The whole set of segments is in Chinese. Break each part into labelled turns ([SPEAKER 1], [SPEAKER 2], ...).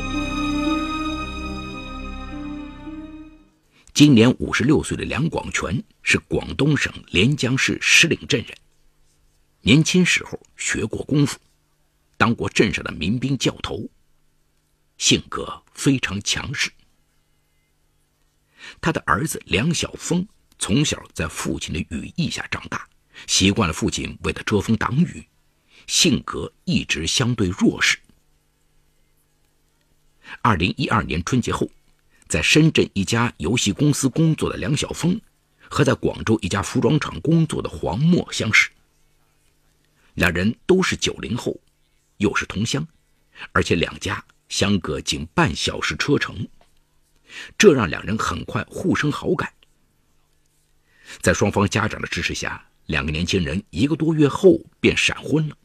[SPEAKER 1] 过。今年五十六岁的梁广全是广东省连江市石岭镇人，年轻时候学过功夫，当过镇上的民兵教头，性格非常强势。他的儿子梁晓峰从小在父亲的羽翼下长大，习惯了父亲为他遮风挡雨，性格一直相对弱势。二零一二年春节后。在深圳一家游戏公司工作的梁晓峰，和在广州一家服装厂工作的黄墨相识。两人都是九零后，又是同乡，而且两家相隔仅半小时车程，这让两人很快互生好感。在双方家长的支持下，两个年轻人一个多月后便闪婚了。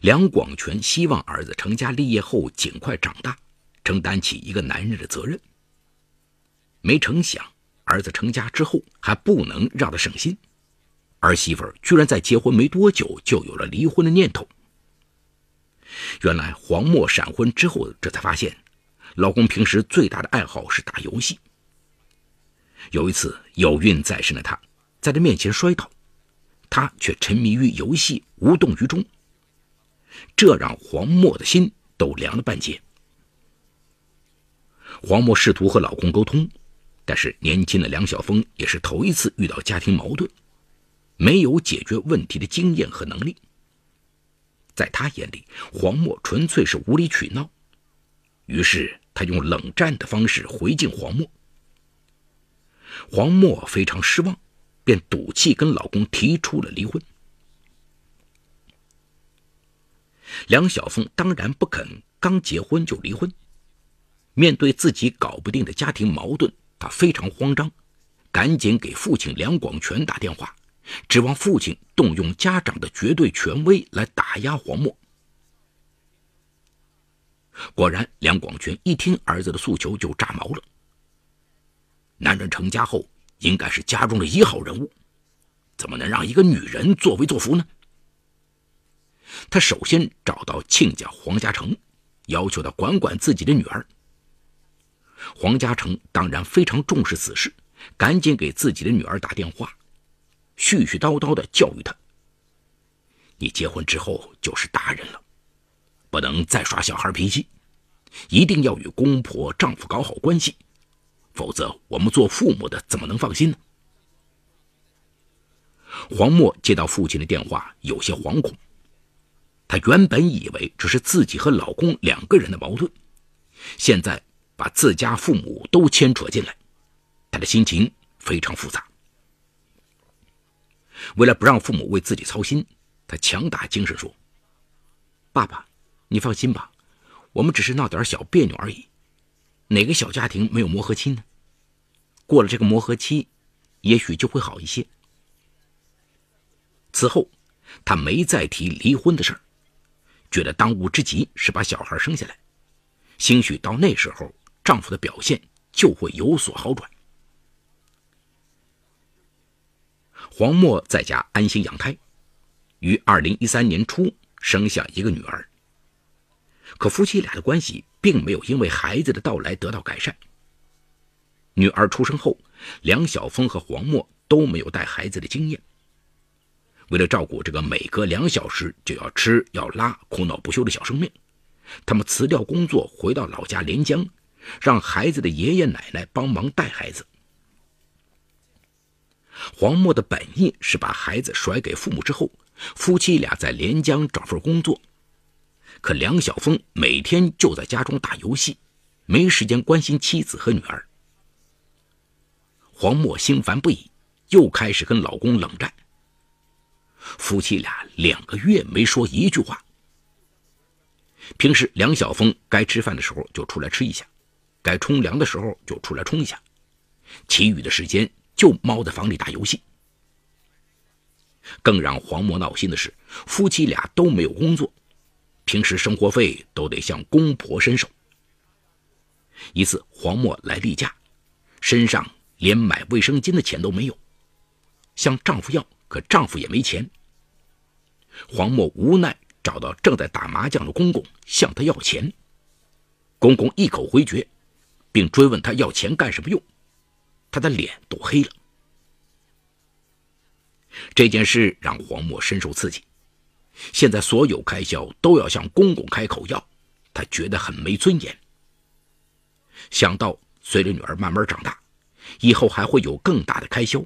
[SPEAKER 1] 梁广全希望儿子成家立业后尽快长大。承担起一个男人的责任。没成想，儿子成家之后还不能让他省心，儿媳妇居然在结婚没多久就有了离婚的念头。原来黄墨闪婚之后，这才发现，老公平时最大的爱好是打游戏。有一次有孕在身的她，在他面前摔倒，他却沉迷于游戏，无动于衷。这让黄墨的心都凉了半截。黄默试图和老公沟通，但是年轻的梁晓峰也是头一次遇到家庭矛盾，没有解决问题的经验和能力。在他眼里，黄默纯粹是无理取闹，于是他用冷战的方式回敬黄默。黄默非常失望，便赌气跟老公提出了离婚。梁晓峰当然不肯刚结婚就离婚。面对自己搞不定的家庭矛盾，他非常慌张，赶紧给父亲梁广全打电话，指望父亲动用家长的绝对权威来打压黄默。果然，梁广全一听儿子的诉求就炸毛了。男人成家后应该是家中的一号人物，怎么能让一个女人作威作福呢？他首先找到亲家黄家成，要求他管管自己的女儿。黄家成当然非常重视此事，赶紧给自己的女儿打电话，絮絮叨叨地教育她：“你结婚之后就是大人了，不能再耍小孩脾气，一定要与公婆、丈夫搞好关系，否则我们做父母的怎么能放心呢？”黄默接到父亲的电话，有些惶恐。她原本以为这是自己和老公两个人的矛盾，现在。把自家父母都牵扯进来，他的心情非常复杂。为了不让父母为自己操心，他强打精神说：“爸爸，你放心吧，我们只是闹点小别扭而已。哪个小家庭没有磨合期呢？过了这个磨合期，也许就会好一些。”此后，他没再提离婚的事儿，觉得当务之急是把小孩生下来，兴许到那时候。丈夫的表现就会有所好转。黄默在家安心养胎，于二零一三年初生下一个女儿。可夫妻俩的关系并没有因为孩子的到来得到改善。女儿出生后，梁晓峰和黄默都没有带孩子的经验。为了照顾这个每隔两小时就要吃要拉、哭闹不休的小生命，他们辞掉工作，回到老家连江。让孩子的爷爷奶奶帮忙带孩子。黄默的本意是把孩子甩给父母之后，夫妻俩在连江找份工作。可梁晓峰每天就在家中打游戏，没时间关心妻子和女儿。黄默心烦不已，又开始跟老公冷战。夫妻俩两个月没说一句话。平时梁晓峰该吃饭的时候就出来吃一下。该冲凉的时候就出来冲一下，其余的时间就猫在房里打游戏。更让黄默闹心的是，夫妻俩都没有工作，平时生活费都得向公婆伸手。一次，黄默来例假，身上连买卫生巾的钱都没有，向丈夫要，可丈夫也没钱。黄默无奈找到正在打麻将的公公，向他要钱，公公一口回绝，并追问他要钱干什么用，他的脸都黑了。这件事让黄默深受刺激，现在所有开销都要向公公开口要，他觉得很没尊严。想到随着女儿慢慢长大，以后还会有更大的开销，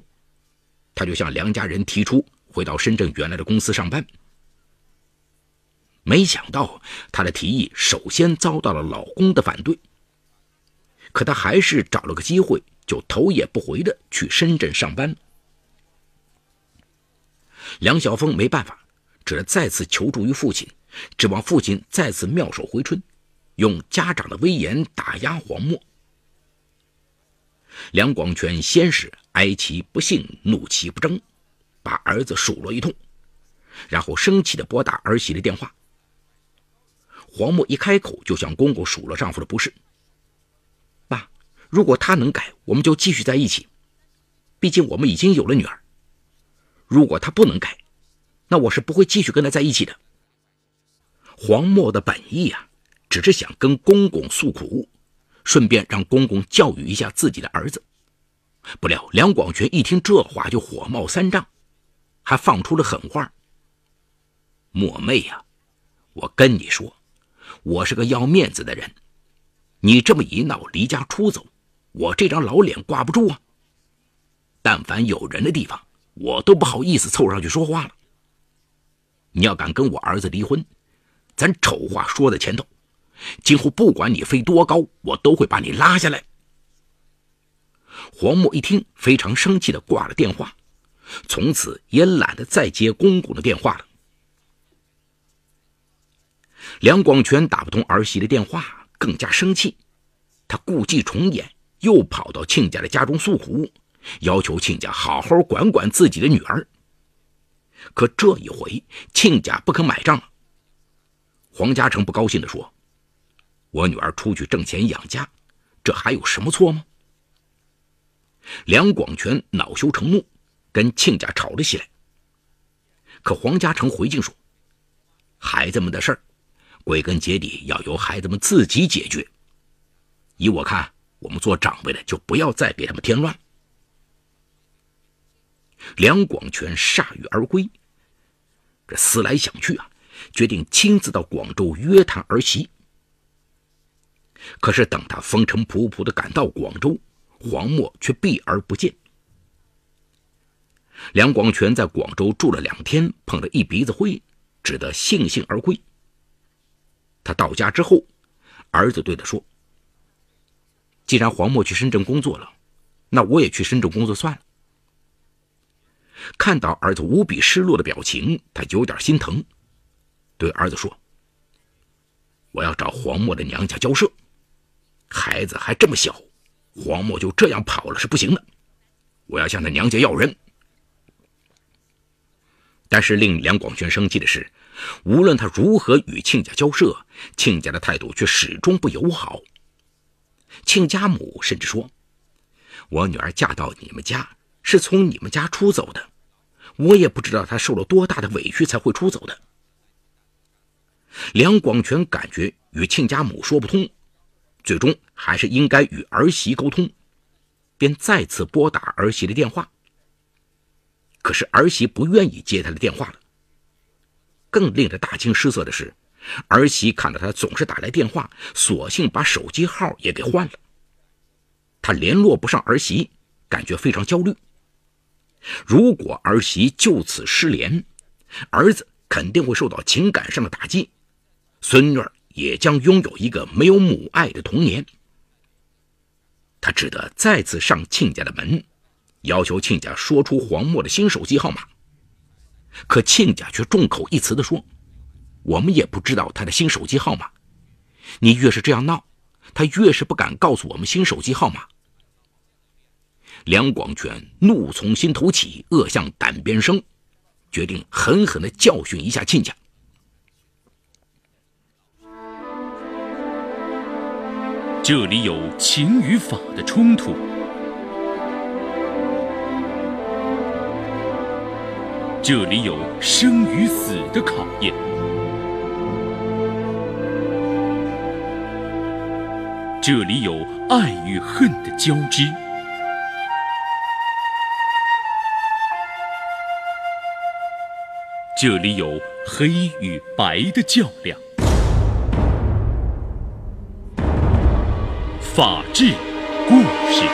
[SPEAKER 1] 他就向梁家人提出回到深圳原来的公司上班。没想到他的提议首先遭到了老公的反对，可他还是找了个机会，就头也不回的去深圳上班。梁晓峰没办法，只得再次求助于父亲，指望父亲再次妙手回春，用家长的威严打压黄墨。梁广全先是哀其不幸，怒其不争，把儿子数落一通，然后生气的拨打儿媳的电话。黄墨一开口就向公公数落丈夫的不是。爸，如果他能改，我们就继续在一起，毕竟我们已经有了女儿。如果他不能改，那我是不会继续跟他在一起的。黄墨的本意啊，只是想跟公公诉苦，顺便让公公教育一下自己的儿子。不料梁广全一听这话就火冒三丈，还放出了狠话：“莫妹呀，我跟你说，我是个要面子的人，你这么一闹，离家出走，我这张老脸挂不住啊。但凡有人的地方。”我都不好意思凑上去说话了。你要敢跟我儿子离婚，咱丑话说在前头，今后不管你飞多高，我都会把你拉下来。黄墨一听，非常生气的挂了电话，从此也懒得再接公公的电话了。梁广全打不通儿媳的电话，更加生气，他故伎重演，又跑到亲家的家中诉苦。要求亲家好好管管自己的女儿。可这一回，亲家不肯买账了。黄家成不高兴地说：“我女儿出去挣钱养家，这还有什么错吗？”梁广全恼羞成怒，跟亲家吵了起来。可黄家成回敬说：“孩子们的事儿，归根结底要由孩子们自己解决。依我看，我们做长辈的就不要再给他们添乱。”梁广全铩羽而归。这思来想去啊，决定亲自到广州约谈儿媳。可是等他风尘仆仆的赶到广州，黄墨却避而不见。梁广全在广州住了两天，碰了一鼻子灰，只得悻悻而归。他到家之后，儿子对他说：“既然黄墨去深圳工作了，那我也去深圳工作算了。”看到儿子无比失落的表情，他有点心疼，对儿子说：“我要找黄墨的娘家交涉，孩子还这么小，黄某就这样跑了是不行的，我要向他娘家要人。”但是令梁广全生气的是，无论他如何与亲家交涉，亲家的态度却始终不友好。亲家母甚至说：“我女儿嫁到你们家，是从你们家出走的。”我也不知道她受了多大的委屈才会出走的。梁广全感觉与亲家母说不通，最终还是应该与儿媳沟通，便再次拨打儿媳的电话。可是儿媳不愿意接他的电话了。更令他大惊失色的是，儿媳看到他总是打来电话，索性把手机号也给换了。他联络不上儿媳，感觉非常焦虑。如果儿媳就此失联，儿子肯定会受到情感上的打击，孙女儿也将拥有一个没有母爱的童年。他只得再次上亲家的门，要求亲家说出黄墨的新手机号码。可亲家却众口一词地说：“我们也不知道他的新手机号码。你越是这样闹，他越是不敢告诉我们新手机号码。”梁广全怒从心头起，恶向胆边生，决定狠狠地教训一下亲家。
[SPEAKER 2] 这里有情与法的冲突，这里有生与死的考验。这里有爱与恨的交织，这里有黑与白的较量。法治故事。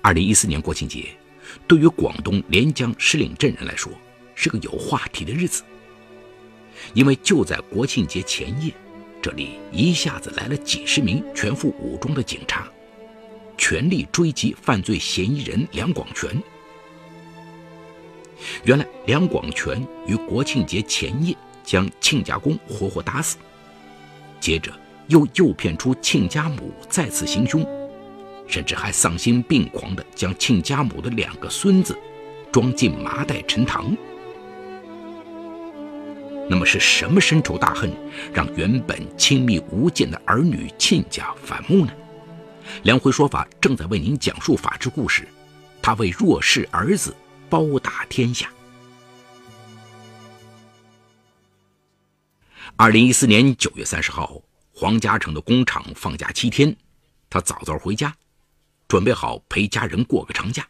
[SPEAKER 1] 二零一四年国庆节，对于广东连江石岭镇人来说，是个有话题的日子。因为就在国庆节前夜，这里一下子来了几十名全副武装的警察，全力追击犯罪嫌疑人梁广全。原来，梁广全于国庆节前夜将亲家公活活打死，接着又诱骗出亲家母再次行凶。甚至还丧心病狂地将亲家母的两个孙子装进麻袋沉塘。那么是什么深仇大恨，让原本亲密无间的儿女亲家反目呢？梁辉说法正在为您讲述法治故事，他为弱势儿子包打天下。二零一四年九月三十号，黄家成的工厂放假七天，他早早回家。准备好陪家人过个长假，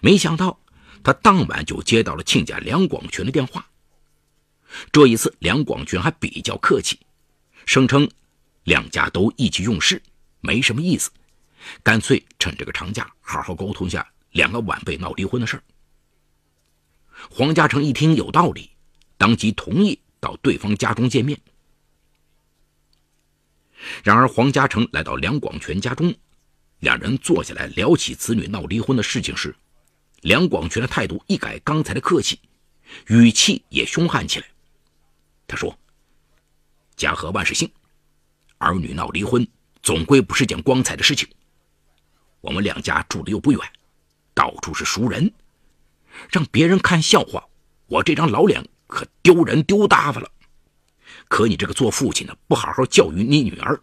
[SPEAKER 1] 没想到他当晚就接到了亲家梁广全的电话。这一次，梁广全还比较客气，声称两家都意气用事，没什么意思，干脆趁这个长假好好沟通一下两个晚辈闹离婚的事儿。黄家成一听有道理，当即同意到对方家中见面。然而，黄家成来到梁广全家中。两人坐下来聊起子女闹离婚的事情时，梁广全的态度一改刚才的客气，语气也凶悍起来。他说：“家和万事兴，儿女闹离婚总归不是件光彩的事情。我们两家住的又不远，到处是熟人，让别人看笑话，我这张老脸可丢人丢大发了。可你这个做父亲的不好好教育你女儿，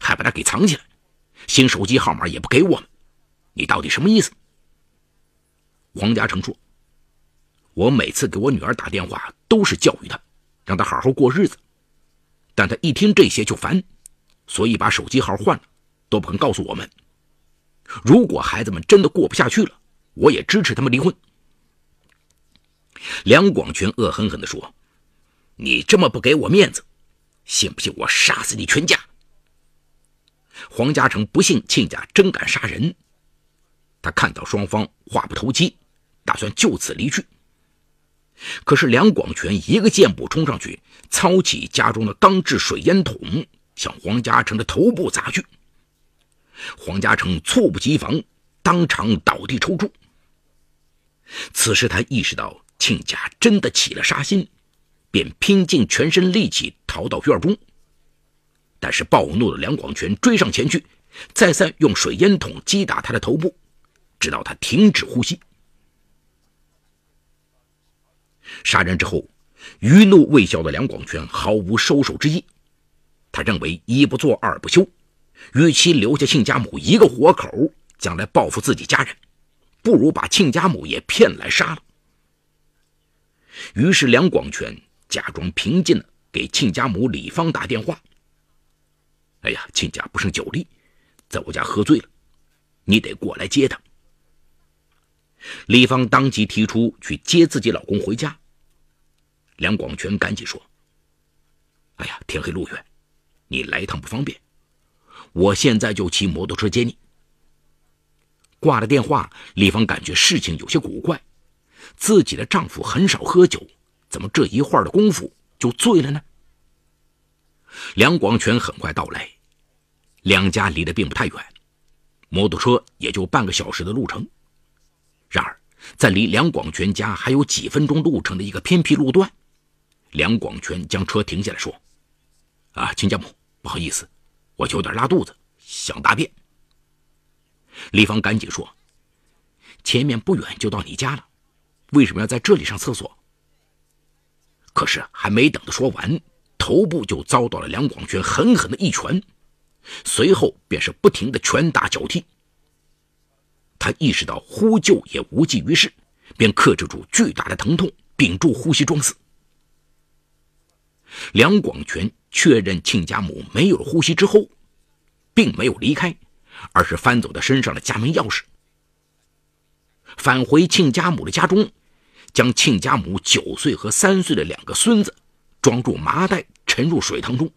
[SPEAKER 1] 还把她给藏起来。”新手机号码也不给我们，你到底什么意思？黄家成说：“我每次给我女儿打电话都是教育她，让她好好过日子，但她一听这些就烦，所以把手机号换了，都不肯告诉我们。如果孩子们真的过不下去了，我也支持他们离婚。”梁广全恶狠狠地说：“你这么不给我面子，信不信我杀死你全家？”黄家成不信亲家真敢杀人，他看到双方话不投机，打算就此离去。可是梁广全一个箭步冲上去，操起家中的钢制水烟筒，向黄家成的头部砸去。黄家成猝不及防，当场倒地抽搐。此时他意识到亲家真的起了杀心，便拼尽全身力气逃到院中。但是暴怒的梁广全追上前去，再三用水烟筒击打他的头部，直到他停止呼吸。杀人之后，余怒未消的梁广全毫无收手之意。他认为一不做二不休，与其留下亲家母一个活口，将来报复自己家人，不如把亲家母也骗来杀了。于是梁广全假装平静的给亲家母李芳打电话。哎呀，亲家不胜酒力，在我家喝醉了，你得过来接他。李芳当即提出去接自己老公回家。梁广全赶紧说：“哎呀，天黑路远，你来一趟不方便，我现在就骑摩托车接你。”挂了电话，李芳感觉事情有些古怪，自己的丈夫很少喝酒，怎么这一会儿的功夫就醉了呢？梁广全很快到来，两家离得并不太远，摩托车也就半个小时的路程。然而，在离梁广全家还有几分钟路程的一个偏僻路段，梁广全将车停下来说：“啊，亲家母，不好意思，我有点拉肚子，想大便。”李芳赶紧说：“前面不远就到你家了，为什么要在这里上厕所？”可是还没等他说完。头部就遭到了梁广全狠狠的一拳，随后便是不停的拳打脚踢。他意识到呼救也无济于事，便克制住巨大的疼痛，屏住呼吸装死。梁广全确认亲家母没有了呼吸之后，并没有离开，而是翻走他身上的家门钥匙，返回亲家母的家中，将亲家母九岁和三岁的两个孙子装入麻袋，沉入水塘中。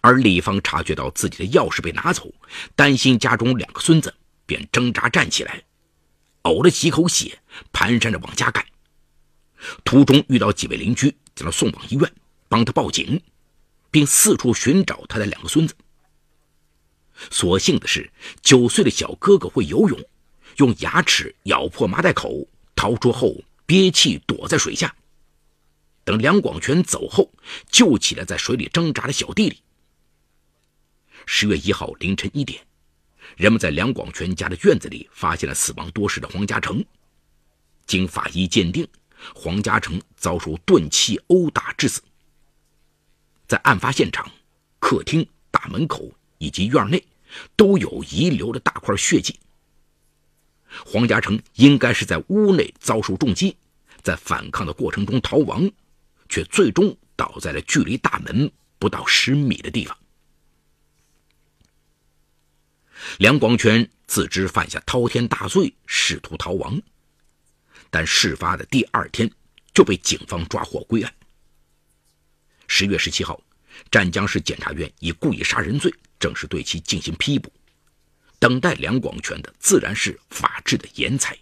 [SPEAKER 1] 而李芳察觉到自己的钥匙被拿走，担心家中两个孙子，便挣扎站起来，呕了几口血，蹒跚着往家赶。途中遇到几位邻居，将他送往医院，帮他报警，并四处寻找他的两个孙子。所幸的是，九岁的小哥哥会游泳，用牙齿咬破麻袋口，逃出后憋气躲在水下。等梁广全走后，救起了在水里挣扎的小弟弟。十月一号凌晨一点，人们在梁广全家的院子里发现了死亡多时的黄家成。经法医鉴定。黄家成遭受钝器殴打致死。在案发现场、客厅、大门口以及院内都有遗留的大块血迹。黄家成应该是在屋内遭受重击，在反抗的过程中逃亡，却最终倒在了距离大门不到十米的地方。梁广全自知犯下滔天大罪，试图逃亡。但事发的第二天就被警方抓获归案。十月十七号，湛江市检察院以故意杀人罪正式对其进行批捕。等待梁广全的自然是法治的严裁。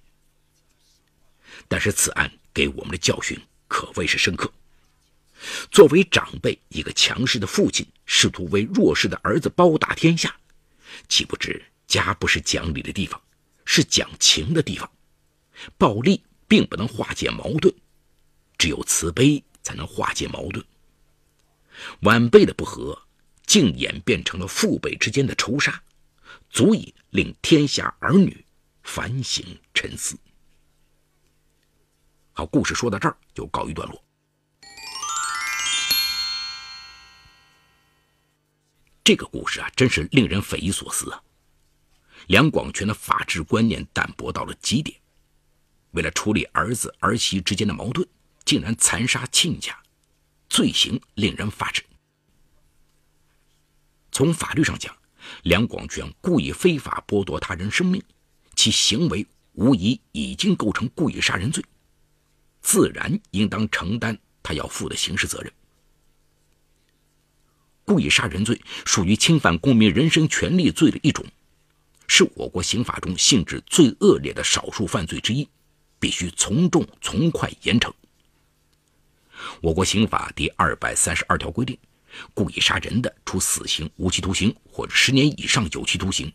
[SPEAKER 1] 但是此案给我们的教训可谓是深刻。作为长辈，一个强势的父亲试图为弱势的儿子包打天下，岂不知家不是讲理的地方，是讲情的地方，暴力。并不能化解矛盾，只有慈悲才能化解矛盾。晚辈的不和，竟演变成了父辈之间的仇杀，足以令天下儿女反省沉思。好，故事说到这儿就告一段落。这个故事啊，真是令人匪夷所思啊！梁广全的法治观念淡薄到了极点。为了处理儿子儿媳之间的矛盾，竟然残杀亲家，罪行令人发指。从法律上讲，梁广全故意非法剥夺他人生命，其行为无疑已经构成故意杀人罪，自然应当承担他要负的刑事责任。故意杀人罪属于侵犯公民人身权利罪的一种，是我国刑法中性质最恶劣的少数犯罪之一。必须从重从快严惩。我国刑法第二百三十二条规定，故意杀人的，处死刑、无期徒刑或者十年以上有期徒刑；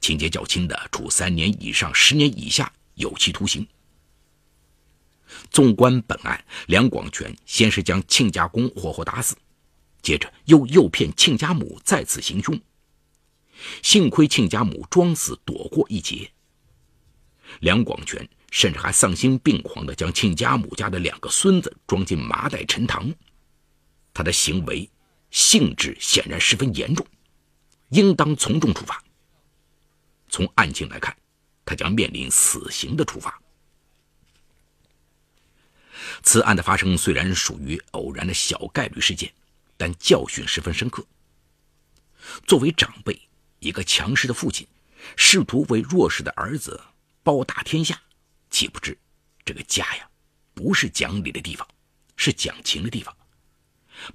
[SPEAKER 1] 情节较轻的，处三年以上十年以下有期徒刑。纵观本案，梁广全先是将亲家公活活打死，接着又诱骗亲家母再次行凶。幸亏亲家母装死躲过一劫。梁广全。甚至还丧心病狂地将亲家母家的两个孙子装进麻袋沉塘，他的行为性质显然十分严重，应当从重处罚。从案情来看，他将面临死刑的处罚。此案的发生虽然属于偶然的小概率事件，但教训十分深刻。作为长辈，一个强势的父亲试图为弱势的儿子包打天下。岂不知，这个家呀，不是讲理的地方，是讲情的地方。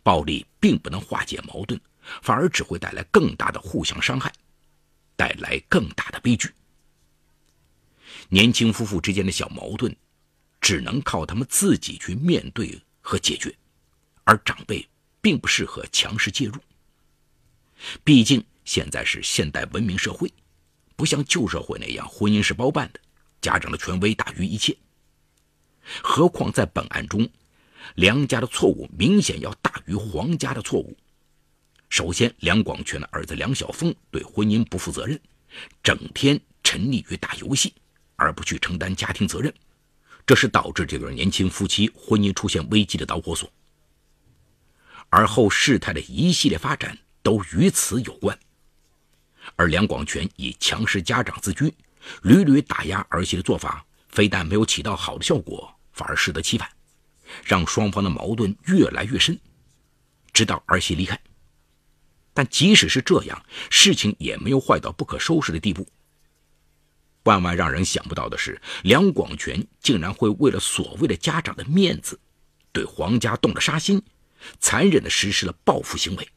[SPEAKER 1] 暴力并不能化解矛盾，反而只会带来更大的互相伤害，带来更大的悲剧。年轻夫妇之间的小矛盾，只能靠他们自己去面对和解决，而长辈并不适合强势介入。毕竟现在是现代文明社会，不像旧社会那样婚姻是包办的。家长的权威大于一切。何况在本案中，梁家的错误明显要大于黄家的错误。首先，梁广全的儿子梁晓峰对婚姻不负责任，整天沉溺于打游戏，而不去承担家庭责任，这是导致这对年轻夫妻婚姻出现危机的导火索。而后事态的一系列发展都与此有关。而梁广全以强势家长自居。屡屡打压儿媳的做法，非但没有起到好的效果，反而适得其反，让双方的矛盾越来越深，直到儿媳离开。但即使是这样，事情也没有坏到不可收拾的地步。万万让人想不到的是，梁广全竟然会为了所谓的家长的面子，对黄家动了杀心，残忍地实施了报复行为。